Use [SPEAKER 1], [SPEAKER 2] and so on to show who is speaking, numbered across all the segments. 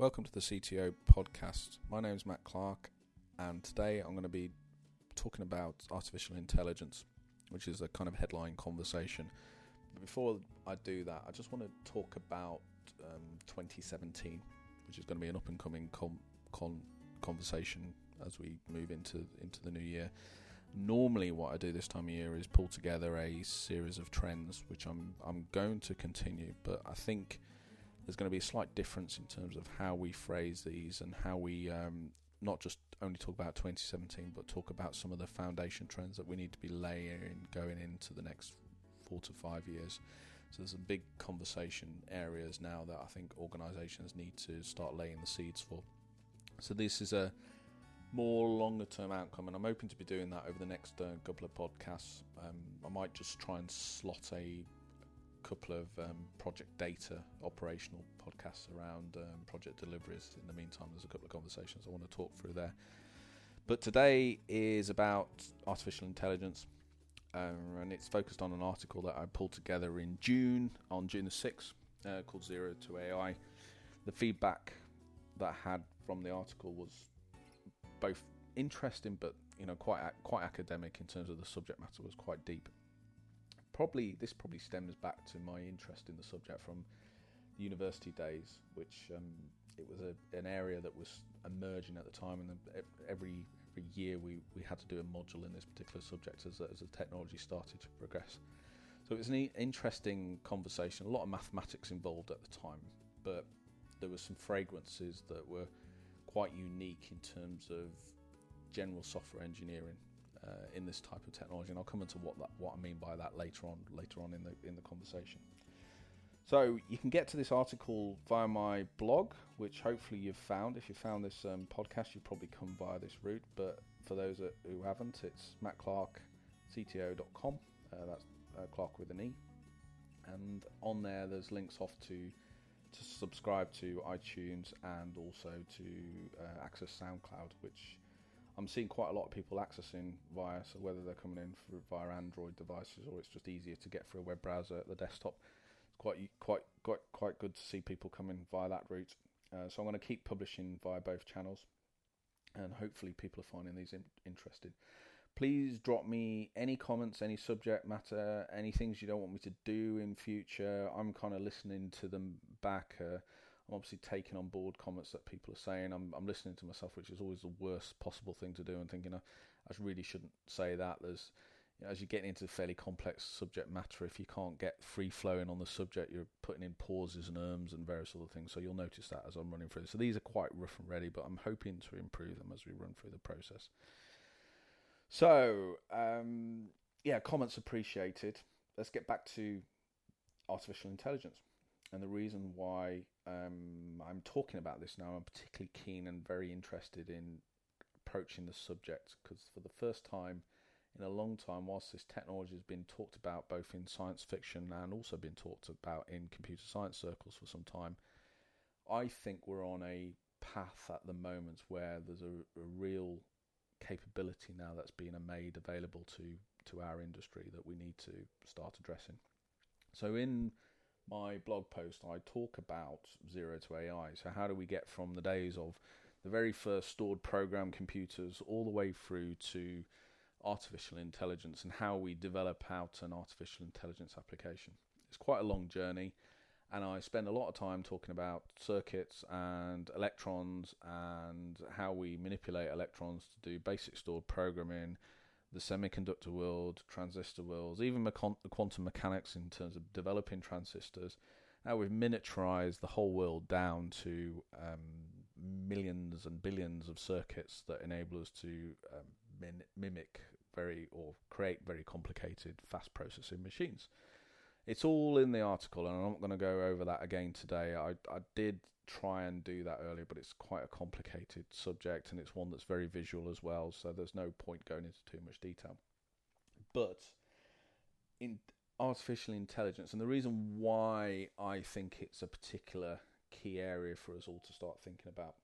[SPEAKER 1] Welcome to the CTO podcast. My name is Matt Clarke, and today I'm going to be talking about artificial intelligence, which is a kind of headline conversation. But before I do that, I just want to talk about um, 2017, which is going to be an up and coming com- con- conversation as we move into into the new year. Normally, what I do this time of year is pull together a series of trends, which I'm I'm going to continue, but I think there's going to be a slight difference in terms of how we phrase these and how we um, not just only talk about 2017, but talk about some of the foundation trends that we need to be layering going into the next four to five years. So there's some big conversation areas now that I think organisations need to start laying the seeds for. So this is a more longer term outcome, and I'm hoping to be doing that over the next uh, couple of podcasts. Um, I might just try and slot a couple of um, project data operational podcasts around um, project deliveries. In the meantime, there's a couple of conversations I want to talk through there. But today is about artificial intelligence, um, and it's focused on an article that I pulled together in June, on June the 6th, uh, called Zero to AI. The feedback that I had from the article was both interesting, but you know, quite quite academic in terms of the subject matter was quite deep probably this probably stems back to my interest in the subject from the university days, which um, it was a, an area that was emerging at the time, and every every year we, we had to do a module in this particular subject as, as the technology started to progress. So it was an interesting conversation, a lot of mathematics involved at the time, but there were some fragrances that were quite unique in terms of general software engineering uh, in this type of technology, and I'll come into what that, what I mean by that later on later on in the in the conversation. So you can get to this article via my blog, which hopefully you've found. If you found this um, podcast, you've probably come via this route. But for those who haven't, it's mattclarkecto.com. Uh, that's uh, Clark with an E. And on there, there's links off to to subscribe to iTunes and also to uh, access SoundCloud, which I'm seeing quite a lot of people accessing via, so whether they're coming in for, via Android devices or it's just easier to get through a web browser at the desktop. It's quite quite quite quite good to see people coming via that route. Uh, so I'm going to keep publishing via both channels, and hopefully people are finding these in- interesting. Please drop me any comments, any subject matter, any things you don't want me to do in future. I'm kind of listening to them back. Uh, I'm obviously taking on board comments that people are saying. I'm, I'm listening to myself, which is always the worst possible thing to do, and thinking I, I really shouldn't say that. There's you know, as you're getting into fairly complex subject matter, if you can't get free flowing on the subject, you're putting in pauses and erms and various other things. So you'll notice that as I'm running through. So these are quite rough and ready, but I'm hoping to improve them as we run through the process. So um, yeah, comments appreciated. Let's get back to artificial intelligence and the reason why um, I'm talking about this now, I'm particularly keen and very interested in approaching the subject because for the first time in a long time, whilst this technology has been talked about both in science fiction and also been talked about in computer science circles for some time, I think we're on a path at the moment where there's a, a real capability now that's being made available to to our industry that we need to start addressing. So in my blog post, I talk about zero to AI. So, how do we get from the days of the very first stored program computers all the way through to artificial intelligence and how we develop out an artificial intelligence application? It's quite a long journey, and I spend a lot of time talking about circuits and electrons and how we manipulate electrons to do basic stored programming the semiconductor world, transistor worlds, even the quantum mechanics in terms of developing transistors. Now we've miniaturized the whole world down to um, millions and billions of circuits that enable us to um, min- mimic very or create very complicated fast processing machines. It's all in the article, and I'm not going to go over that again today. I, I did try and do that earlier, but it's quite a complicated subject and it's one that's very visual as well, so there's no point going into too much detail. But in artificial intelligence, and the reason why I think it's a particular key area for us all to start thinking about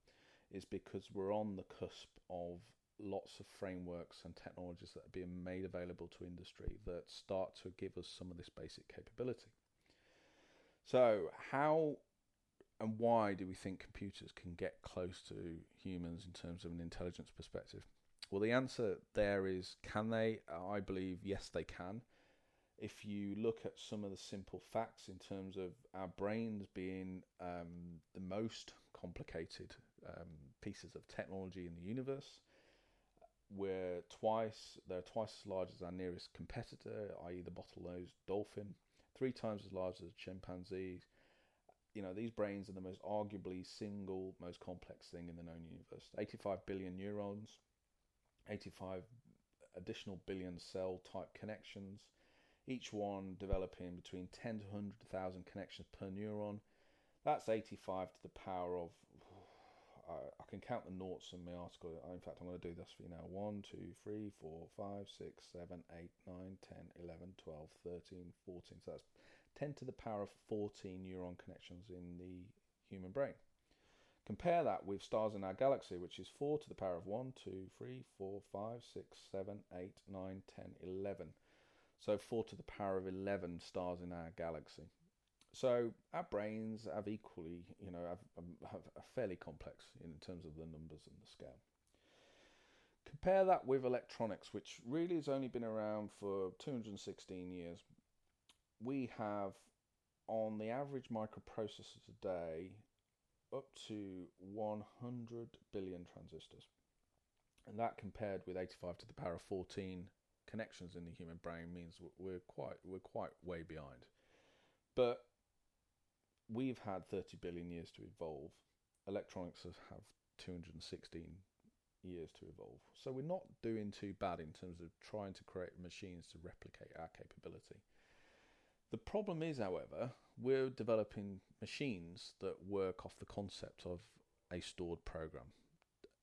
[SPEAKER 1] is because we're on the cusp of lots of frameworks and technologies that are being made available to industry that start to give us some of this basic capability. So, how and why do we think computers can get close to humans in terms of an intelligence perspective? Well, the answer there is can they? I believe yes, they can. If you look at some of the simple facts in terms of our brains being um, the most complicated um, pieces of technology in the universe, we're twice they're twice as large as our nearest competitor, i.e., the bottlenose dolphin, three times as large as a chimpanzee. You know, these brains are the most arguably single most complex thing in the known universe. 85 billion neurons, 85 additional billion cell type connections, each one developing between 10 to 100,000 connections per neuron. That's 85 to the power of I, can count the noughts in my article. In fact, I'm going to do this for you now. 1, 2, 3, 4, 5, 6, 7, 8, 9, 10, 11, 12, 13, 14. So that's 10 to the power of 14 neuron connections in the human brain. Compare that with stars in our galaxy, which is 4 to the power of 1, 2, 3, 4, 5, 6, 7, 8, 9, 10, 11. So 4 to the power of 11 stars in our galaxy. So our brains have equally, you know, have, um, have a fairly complex in terms of the numbers and the scale. Compare that with electronics, which really has only been around for 216 years. We have, on the average microprocessor today, up to 100 billion transistors. And that compared with 85 to the power of 14 connections in the human brain means we're quite we're quite way behind. But we've had 30 billion years to evolve. Electronics have 216 years to evolve. So we're not doing too bad in terms of trying to create machines to replicate our capability. The problem is, however, we're developing machines that work off the concept of a stored program.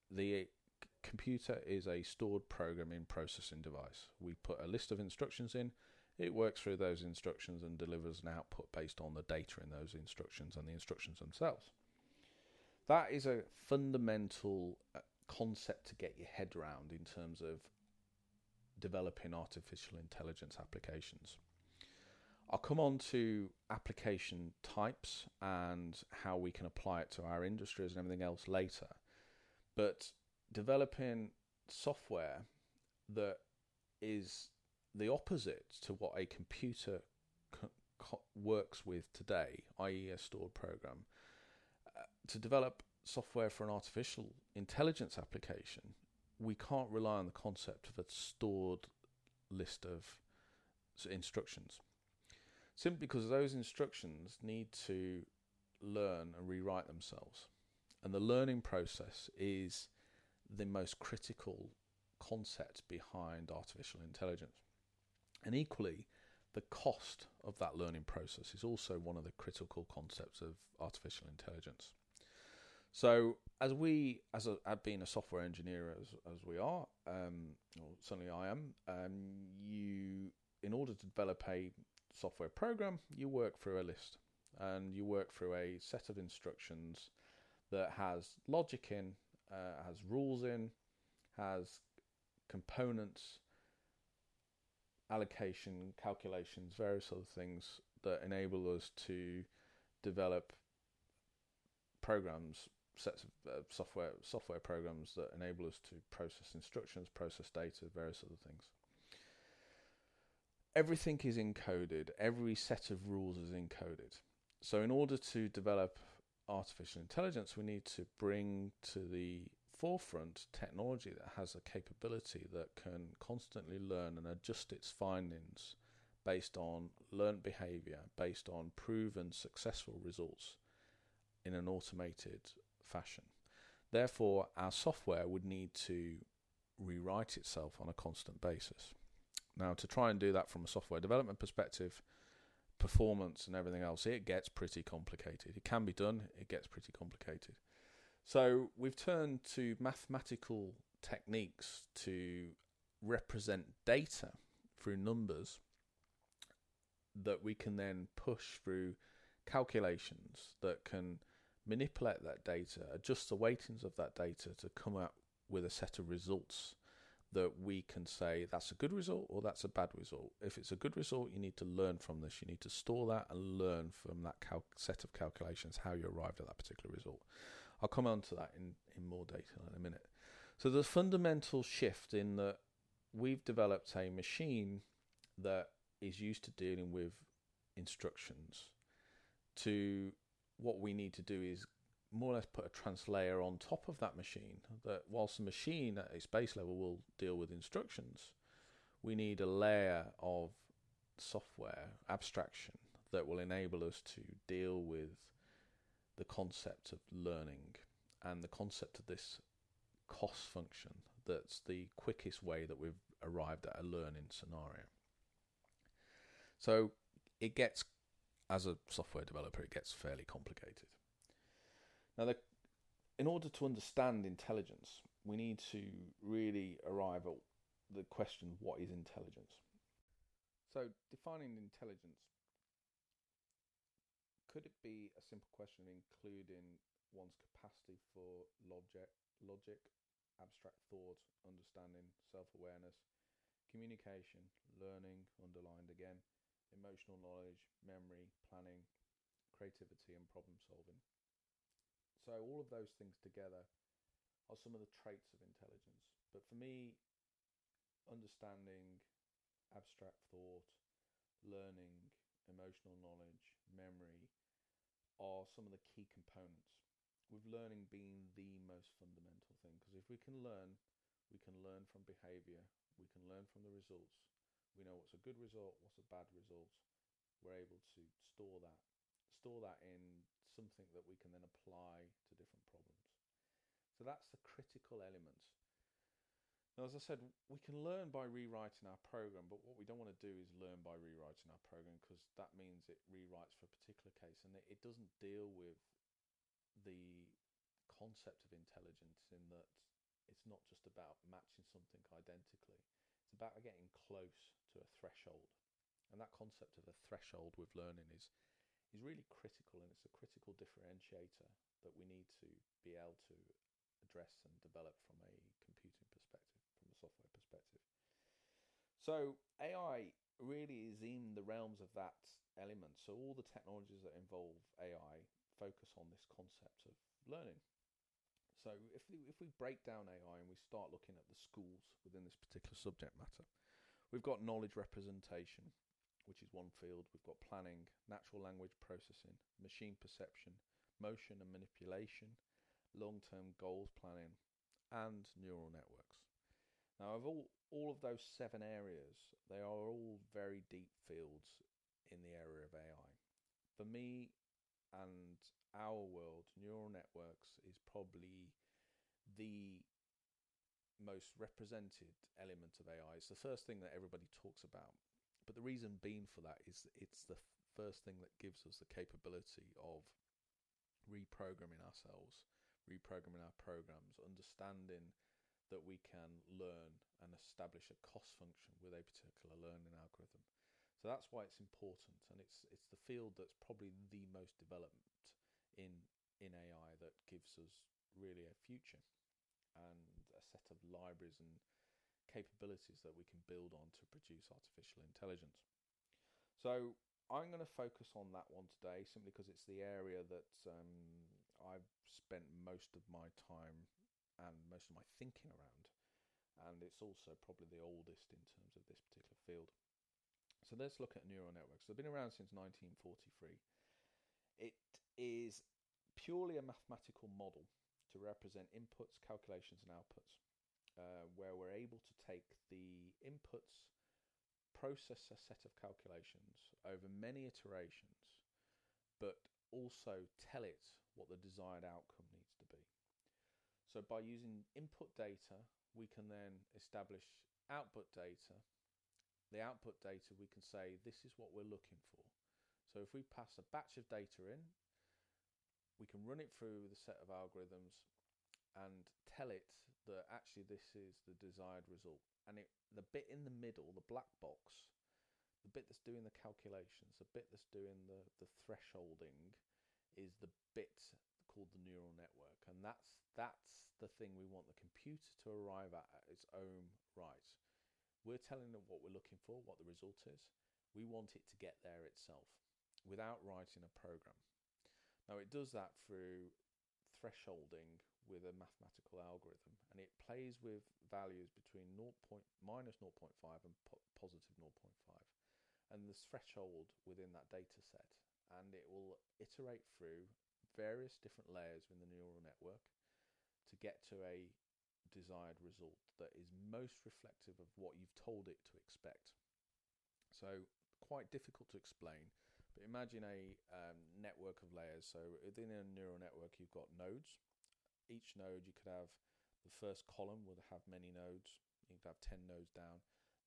[SPEAKER 1] The computer is a stored programming processing device. We put a list of instructions in, it works through those instructions and delivers an output based on the data in those instructions and the instructions themselves. That is a fundamental uh, concept to get your head around in terms of developing artificial intelligence applications. I'll come on to application types and how we can apply it to our industries and everything else later. But developing software that is the opposite to what a computer co- co- works with today, i.e., a stored program. Uh, to develop software for an artificial intelligence application, we can't rely on the concept of a stored list of instructions. Simply because those instructions need to learn and rewrite themselves. And the learning process is the most critical concept behind artificial intelligence. And equally, the cost of that learning process is also one of the critical concepts of artificial intelligence. So, as we, as a, being a software engineer as as we are, um, or certainly I am, um, you, in order to develop a software program, you work through a list, and you work through a set of instructions that has logic in, uh, has rules in, has components allocation, calculations, various other things that enable us to develop programs, sets of uh, software software programs that enable us to process instructions, process data, various other things. Everything is encoded. Every set of rules is encoded. So, in order to develop artificial intelligence, we need to bring to the forefront technology that has a capability that can constantly learn and adjust its findings based on learned behavior, based on proven successful results in an automated fashion. Therefore, our software would need to rewrite itself on a constant basis. Now, to try and do that from a software development perspective, performance and everything else, it gets pretty complicated. It can be done, it gets pretty complicated. So we've turned to mathematical techniques to represent data through numbers that we can then push through calculations that can manipulate that data, adjust the weightings of that data to come out with a set of results that we can say that's a good result or that's a bad result. If it's a good result, you need to learn from this. You need to store that and learn from that cal- set of calculations how you arrived at that particular result. I'll come on to that in, in more detail in a minute. So the fundamental shift in that we've developed a machine that is used to dealing with instructions to what we need to do is more or less put a translator on top of that machine. That whilst the machine at its base level will deal with instructions, we need a layer of software abstraction that will enable us to deal with the concept of learning and the concept of this cost function that's the quickest way that we've arrived at a learning scenario. So it gets, as a software developer, it gets fairly complicated. Now, the, in order to understand intelligence, we need to really arrive at the question what is intelligence? So, defining intelligence could it be a simple question including one's capacity for logic, logic, abstract thought, understanding, self-awareness, communication, learning, underlined again, emotional knowledge, memory, planning, creativity, and problem solving. So all of those things together are some of the traits of intelligence. But for me, understanding, abstract thought, learning, emotional knowledge, memory are some of the key components. With learning being the most fundamental thing, because if we can learn, we can learn from behavior, we can learn from the results. We know what's a good result, what's a bad result. We're able to store that, store that in something that we can then apply to different problems. So that's the critical element. Now, as I said, we can learn by rewriting our program, but what we don't want to do is learn by rewriting our program because that means it rewrites for a particular case and it, doesn't deal with the concept of intelligence in that it's not just about matching something identically, it's about getting close to a threshold. And that concept of a threshold with learning is is really critical and it's a critical differentiator that we need to be able to address and develop from a computing perspective, from a software perspective. So AI really is in the realms of that element. So all the technologies that involve AI focus on this concept of learning. So if if we break down AI and we start looking at the schools within this particular subject matter, we've got knowledge representation, which is one field. We've got planning, natural language processing, machine perception, motion and manipulation, long term goals planning, and neural networks. Now, of all, all of those seven areas, they are all very deep fields in the area of AI. For me and our world, neural networks is probably the most represented element of AI. It's the first thing that everybody talks about but the reason being for that is it's the first thing that gives us the capability of reprogramming ourselves, reprogramming our programs, understanding that we can learn and establish a cost function with a particular learning algorithm. So that's why it's important, and it's it's the field that's probably the most developed in in AI that gives us really a future and a set of libraries and capabilities that we can build on to produce artificial intelligence. So I'm going to focus on that one today simply because it's the area that um, I've spent most of my time and most of my thinking around. And it's also probably the oldest in terms of this particular field. So let's look at neural networks. They've been around since 1943. It is purely a mathematical model to represent inputs, calculations, and outputs uh, where we're able to take the inputs, process a set of calculations over many iterations, but also tell it what the desired outcome needs to be. So by using input data, we can then establish output data. The output data, we can say this is what we're looking for. So if we pass a batch of data in, we can run it through the set of algorithms and tell it that actually this is the desired result. And it, the bit in the middle, the black box, the bit that's doing the calculations, the bit that's doing the, the thresholding, is the bit called the neural network, and that's that's the thing we want the computer to arrive at at its own right. We're telling it what we're looking for, what the result is. We want it to get there itself without writing a program. Now, it does that through thresholding with a mathematical algorithm and it plays with values between 0. Point, minus 0.5 and po- positive 0.5 and the threshold within that data set and it will iterate through various different layers in the neural network to get to a desired result that is most reflective of what you've told it to expect. So, quite difficult to explain, but imagine a um, network of layers. So, within a neural network, you've got nodes. Each node, you could have the first column would have many nodes. You could have 10 nodes down.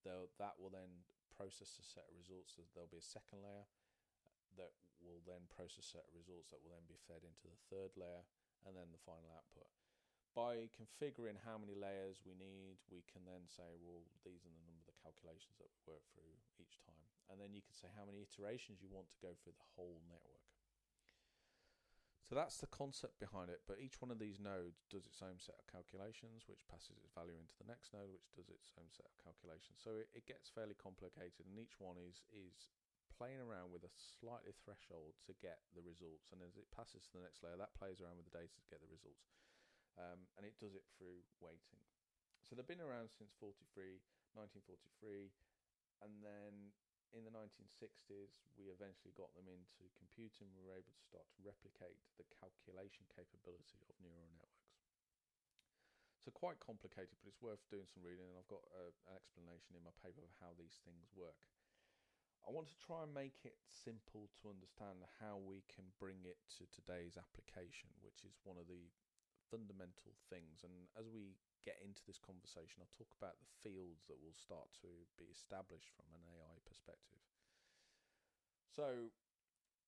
[SPEAKER 1] They'll, that will then process a set of results. So there'll be a second layer that will then process a set of results that will then be fed into the third layer and then the final output by configuring how many layers we need, we can then say, well, these are the number of the calculations that we work through each time. And then you can say how many iterations you want to go through the whole network. So that's the concept behind it. But each one of these nodes does its own set of calculations, which passes its value into the next node, which does its own set of calculations. So it, it gets fairly complicated, and each one is is playing around with a slightly threshold to get the results. And as it passes to the next layer, that plays around with the data to get the results um, and it does it through weighting. So they've been around since 43, 1943, and then in the 1960s we eventually got them into computing. We were able to start to replicate the calculation capability of neural networks. So quite complicated, but it's worth doing some reading, and I've got a, an explanation in my paper of how these things work. I want to try and make it simple to understand how we can bring it to today's application, which is one of the fundamental things. And as we get into this conversation, I'll talk about the fields that will start to be established from an AI perspective. So,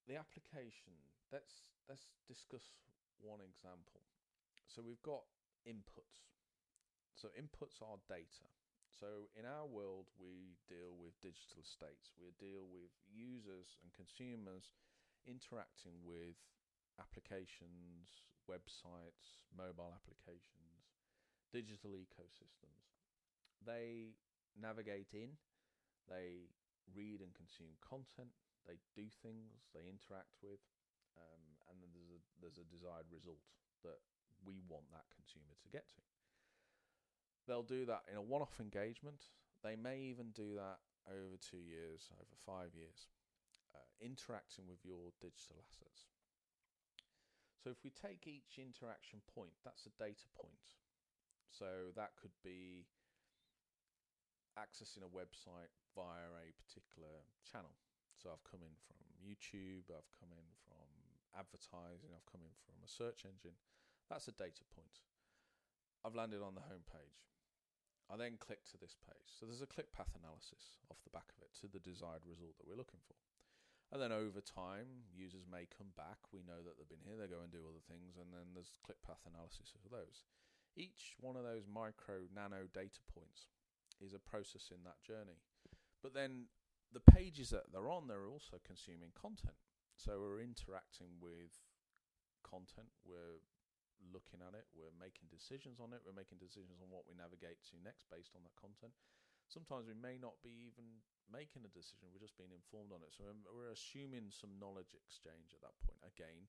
[SPEAKER 1] the application. Let's let's discuss one example. So we've got inputs. So inputs are data. So in our world, we deal with digital states. We deal with users and consumers interacting with applications, websites, mobile applications, digital ecosystems. They navigate in, they read and consume content, they do things, they interact with, um, and then there's a there's a desired result that we want that consumer to get to. They'll do that in a one-off engagement. They may even do that over two years, over five years, uh, interacting with your digital assets. So if we take each interaction point, that's a data point. So that could be accessing a website via a particular channel. So I've come in from YouTube, I've come in from advertising, I've come in from a search engine. That's a data point. I've landed on the home page. I then click to this page. So there's a click path analysis off the back of it to the desired result that we're looking for. And then over time, users may come back. We know that they've been here, they go and do other things, and then there's click path analysis of those. Each one of those micro nano data points is a process in that journey. But then the pages that they're on, they're also consuming content. So we're interacting with content, we're looking at it, we're making decisions on it, we're making decisions on what we navigate to next based on that content. Sometimes we may not be even making a decision. We're just being informed on it. So we're assuming some knowledge exchange at that point. Again,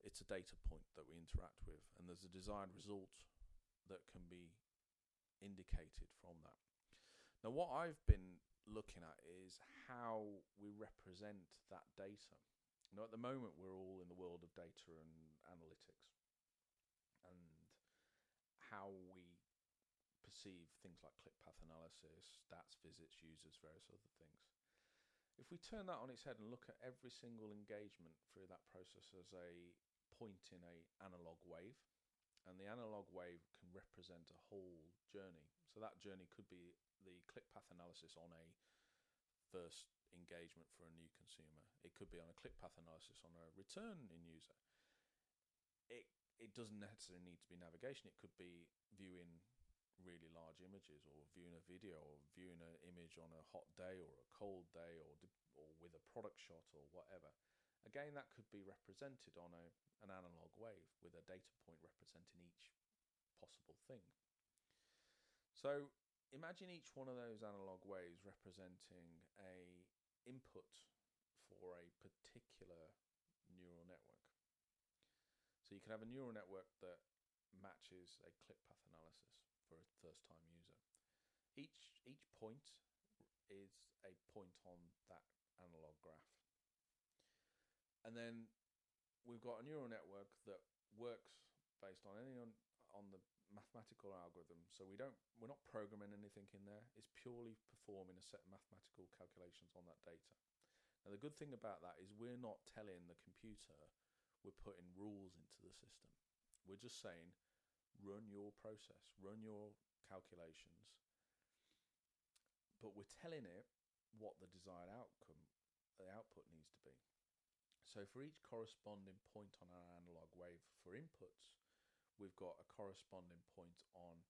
[SPEAKER 1] it's a data point that we interact with, and there's a desired result that can be indicated from that. Now, what I've been looking at is how we represent that data. Now, at the moment, we're all in the world of data and analytics, and how we perceive things like click path analysis, stats, visits, users, various other things. If we turn that on its head and look at every single engagement through that process as a point in a analog wave, and the analog wave can represent a whole journey. So that journey could be the click path analysis on a first engagement for a new consumer. It could be on a click path analysis on a return in user. It it doesn't necessarily need to be navigation. It could be viewing really large images or viewing a video or viewing an image on a hot day or a cold day or or with a product shot or whatever again that could be represented on a an analog wave with a data point representing each possible thing. So imagine each one of those analog waves representing a input for a particular neural network. So you can have a neural network that matches a click path analysis for a first time user. Each each point is a point on that analog graph. And then we've got a neural network that works based on any on, on the mathematical algorithm. So we don't we're not programming anything in there. It's purely performing a set of mathematical calculations on that data. Now the good thing about that is we're not telling the computer we're putting rules into the system. We're just saying run your process, run your calculations. But we're telling it what the desired outcome the output needs to be. So for each corresponding point on our analog wave for inputs, we've got a corresponding point on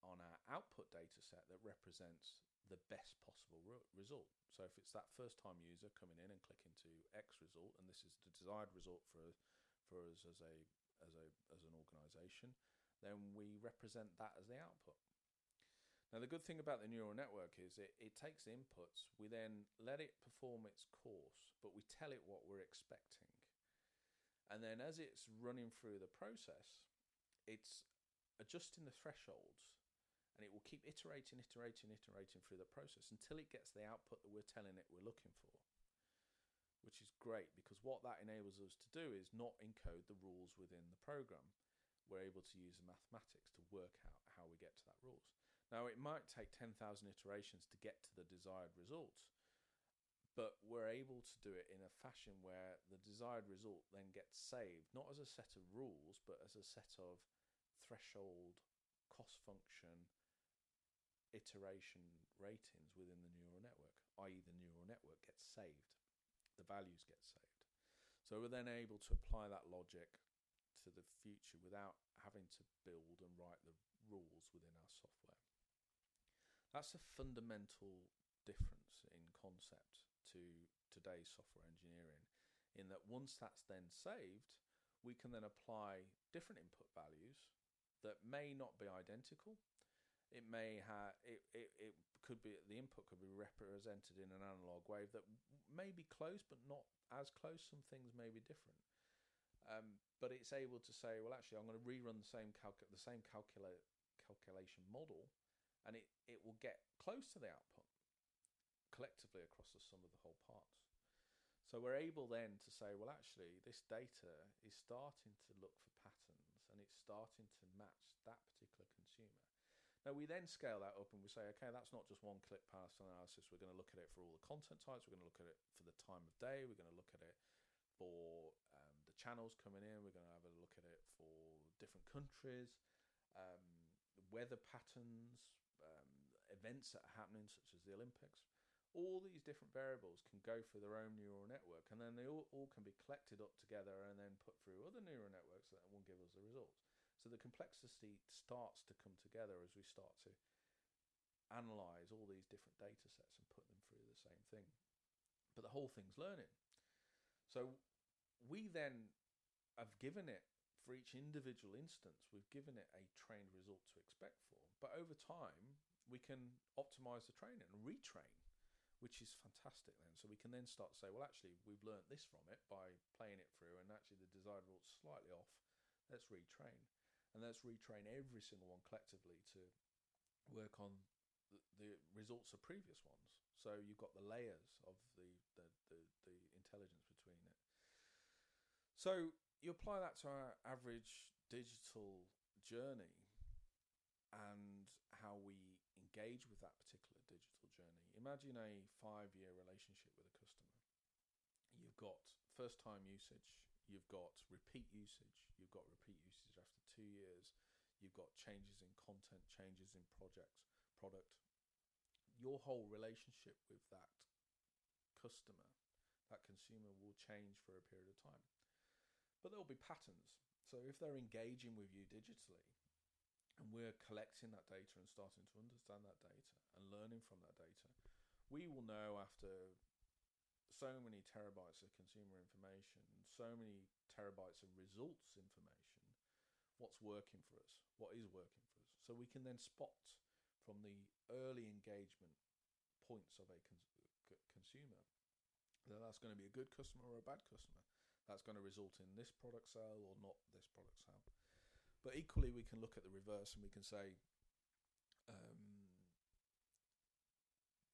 [SPEAKER 1] on our output data set that represents the best possible re- result. So if it's that first time user coming in and clicking to X result, and this is the desired result for for us as a as a as an organisation, then we represent that as the output. Now the good thing about the neural network is it, it takes inputs, we then let it perform its course, but we tell it what we're expecting. And then as it's running through the process, it's adjusting the thresholds and it will keep iterating, iterating, iterating through the process until it gets the output that we're telling it we're looking for. Which is great because what that enables us to do is not encode the rules within the program. We're able to use the mathematics to work out how we get to that rules. Now, it might take 10,000 iterations to get to the desired result, but we're able to do it in a fashion where the desired result then gets saved, not as a set of rules, but as a set of threshold, cost function, iteration ratings within the neural network, i.e., the neural network gets saved, the values get saved. So we're then able to apply that logic to the future without having to build and write the rules within our software. That's a fundamental difference in concept to today's software engineering, in that once that's then saved, we can then apply different input values that may not be identical. It may have it, it, it could be the input could be represented in an analog wave that may be close but not as close. Some things may be different. Um, but it's able to say, well, actually, I'm going to rerun the same calc- the same calcula- calculation model, and it, it will get close to the output collectively across the sum of the whole parts. So we're able then to say, well, actually, this data is starting to look for patterns and it's starting to match that particular consumer. Now we then scale that up and we say, okay, that's not just one click path analysis. We're going to look at it for all the content types. We're going to look at it for the time of day. We're going to look at it for um, the channels coming in. We're going to have a look at it for different countries, um, weather patterns, events that are happening, such as the Olympics. All these different variables can go through their own neural network, and then they all, all can be collected up together and then put through other neural networks that will give us the results. So the complexity starts to come together as we start to analyze all these different data sets and put them through the same thing. But the whole thing's learning. So we then have given it for each individual instance, we've given it a trained result to expect for. But over time, we can optimize the training and retrain, which is fantastic then. So we can then start to say, well, actually, we've learnt this from it by playing it through, and actually the desired result's slightly off. Let's retrain. And let's retrain every single one collectively to work on the, the results of previous ones. So you've got the layers of the, the, the, the intelligence between it. So you apply that to our average digital journey and how we engage with that particular digital journey. Imagine a five year relationship with a customer. You've got first time usage, you've got repeat usage, you've got repeat usage after two years, you've got changes in content, changes in projects, product. Your whole relationship with that customer, that consumer will change for a period of time. But there'll be patterns. So if they're engaging with you digitally, and we're collecting that data and starting to understand that data and learning from that data, we will know after so many terabytes of consumer information, so many terabytes of results information, what's working for us, what is working for us, so we can then spot from the early engagement points of a cons- consumer that that's going to be a good customer or a bad customer. That's going to result in this product sale or not this product sale. But equally, we can look at the reverse and we can say um,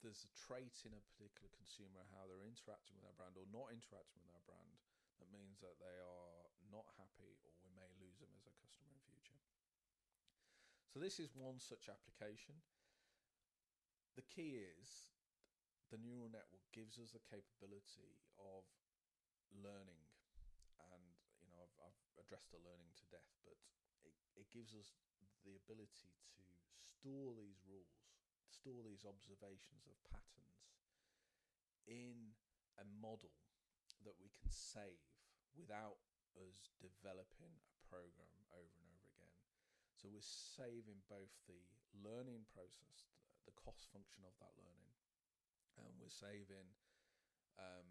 [SPEAKER 1] there's a trait in a particular consumer how they're interacting with our brand or not interacting with our brand that means that they are not happy or we may lose them as a customer in future. So this is one such application. The key is the neural network gives us the capability of learning and you know I've, I've addressed the learning to death but it, gives us the ability to store these rules store these observations of patterns in a model that we can save without us developing a program over and over again. So we're saving both the learning process, the cost function of that learning, and we're saving um,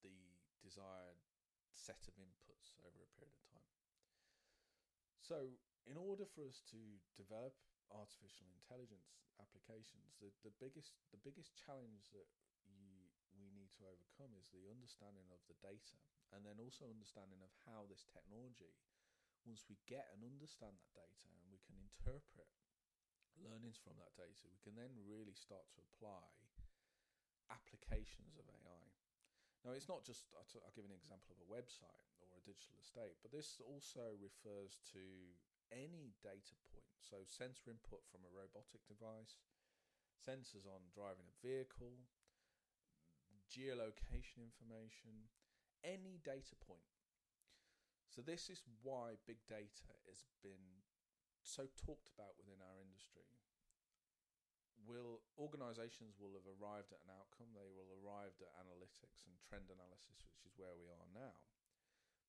[SPEAKER 1] the desired set of inputs over a period of time. So, in order for us to develop artificial intelligence applications, the, the biggest the biggest challenge that you we need to overcome is the understanding of the data and then also understanding of how this technology once we get and understand that data and we can interpret learnings from that data we can then really start to apply applications of AI now it's not just I'll, I'll give an example of a website a digital estate but this also refers to any data point so sensor input from a robotic device sensors on driving a vehicle geolocation information, any data point. So, this is why big data has been so talked about within our industry. Will organizations will have arrived at an outcome, they will arrived at analytics and trend analysis, which is where we are now.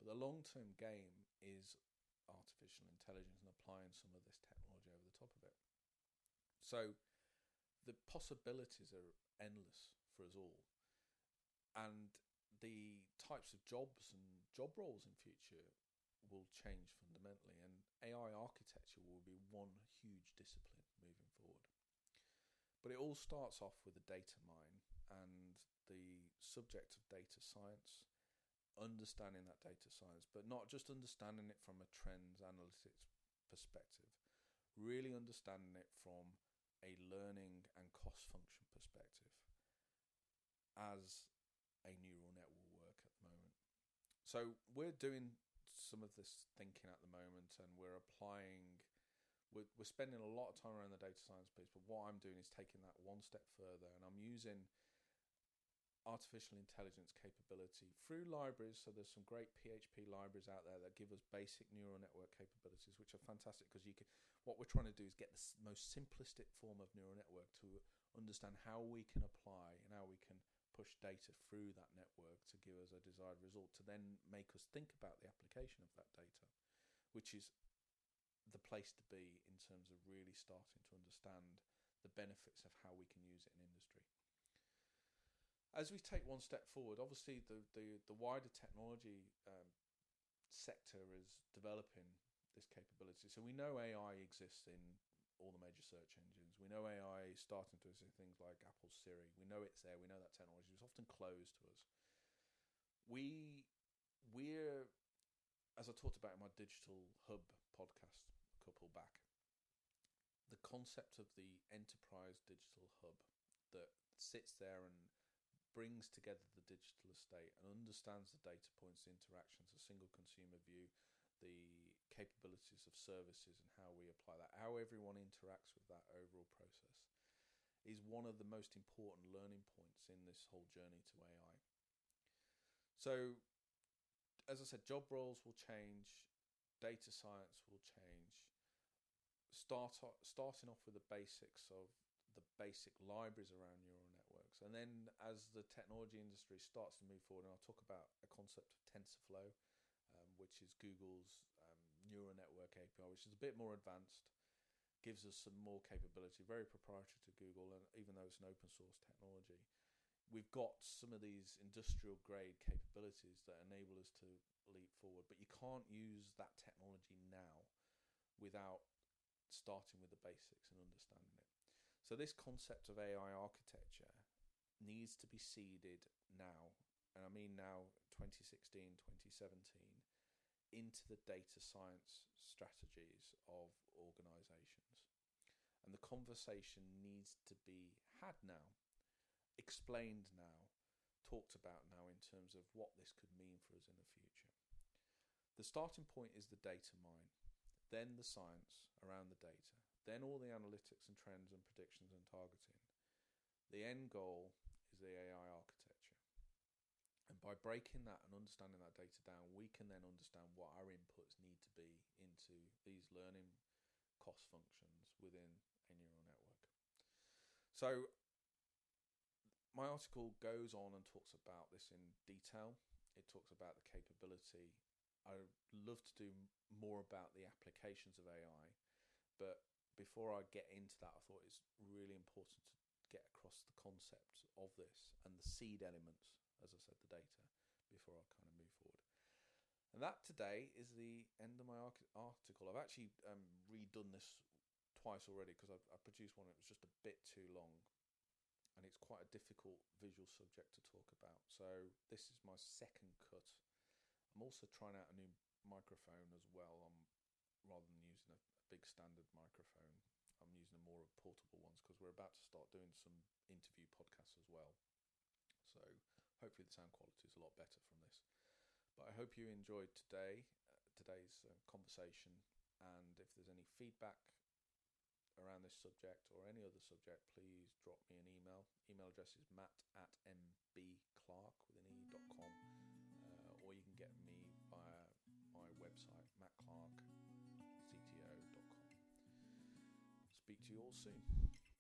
[SPEAKER 1] But the long term game is artificial intelligence and applying some of this technology over the top of it. So the possibilities are endless for us all and the types of jobs and job roles in future will change fundamentally and AI architecture will be one huge discipline moving forward. But it all starts off with a data mine and the subject of data science, understanding that data science, but not just understanding it from a trends analytics perspective, really understanding it from a learning and cost function perspective as a neural net will work at the moment. So we're doing some of this thinking at the moment, and we're applying. We're, we're spending a lot of time around the data science piece, but what I'm doing is taking that one step further, and I'm using artificial intelligence capability through libraries. So there's some great PHP libraries out there that give us basic neural network capabilities, which are fantastic because you can. What we're trying to do is get the most simplistic form of neural network to understand how we can apply and how we can push data through that network to give us a desired result to then make us think about the application of that data, which is the place to be in terms of really starting to understand the benefits of how we can use it in industry. As we take one step forward, obviously the the, the wider technology um, sector is developing this capability. So we know AI exists in all the major search engines. We know AI is starting to do things like Apple's Siri. We know it's there. We know that technology is often closed to us. We we're as I talked about in my digital hub podcast a couple back. The concept of the enterprise digital hub that sits there and brings together the digital estate and understands the data points, the interactions, a single consumer view, the capabilities of services and how we apply that, how everyone interacts with that overall process, is one of the most important learning points in this whole journey to AI. So, as I said, job roles will change, data science will change. Start starting off with the basics of the basic libraries around neural and then as the technology industry starts to move forward, and I'll talk about a concept of TensorFlow um, which is Google's um, neural network API, which is a bit more advanced, gives us some more capability, very proprietary to Google, and even though it's an open source technology, we've got some of these industrial grade capabilities that enable us to leap forward, but you can't use that technology now without starting with the basics and understanding it. So this concept of AI architecture needs to be seeded now, and I mean now 2016, 2017 into the data science strategies of organizations. And the conversation needs to be had now, explained now, talked about now in terms of what this could mean for us in the future. The starting point is the data mine, then the science around the data, then all the analytics and trends and predictions and targeting. The end goal the AI architecture. And by breaking that and understanding that data down, we can then understand what our inputs need to be into these learning cost functions within a neural network. So, my article goes on and talks about this in detail. It talks about the capability. I love to do more about the applications of AI, but before I get into that, I thought it's really important to get across the concept of this and the seed elements, as I said, the data, before I kind of move forward. And that today is the end of my article. I've actually um, redone this twice already because I, I produced one. It was just a bit too long, and it's quite a difficult visual subject to talk about. So this is my second cut. I'm also trying out a new microphone as well. I'm rather than using a, a big standard microphone. I'm using a more portable ones because we're about to start doing some interview podcasts as well. So hopefully the sound quality is a lot better from this. But I hope you enjoyed today uh, today's uh, conversation. And if there's any feedback around this subject or any other subject, please drop me an email. Email address is matt at mbclark with an e.com, uh, or you can get me via my website, mattclarkecto.com. Speak to you all soon.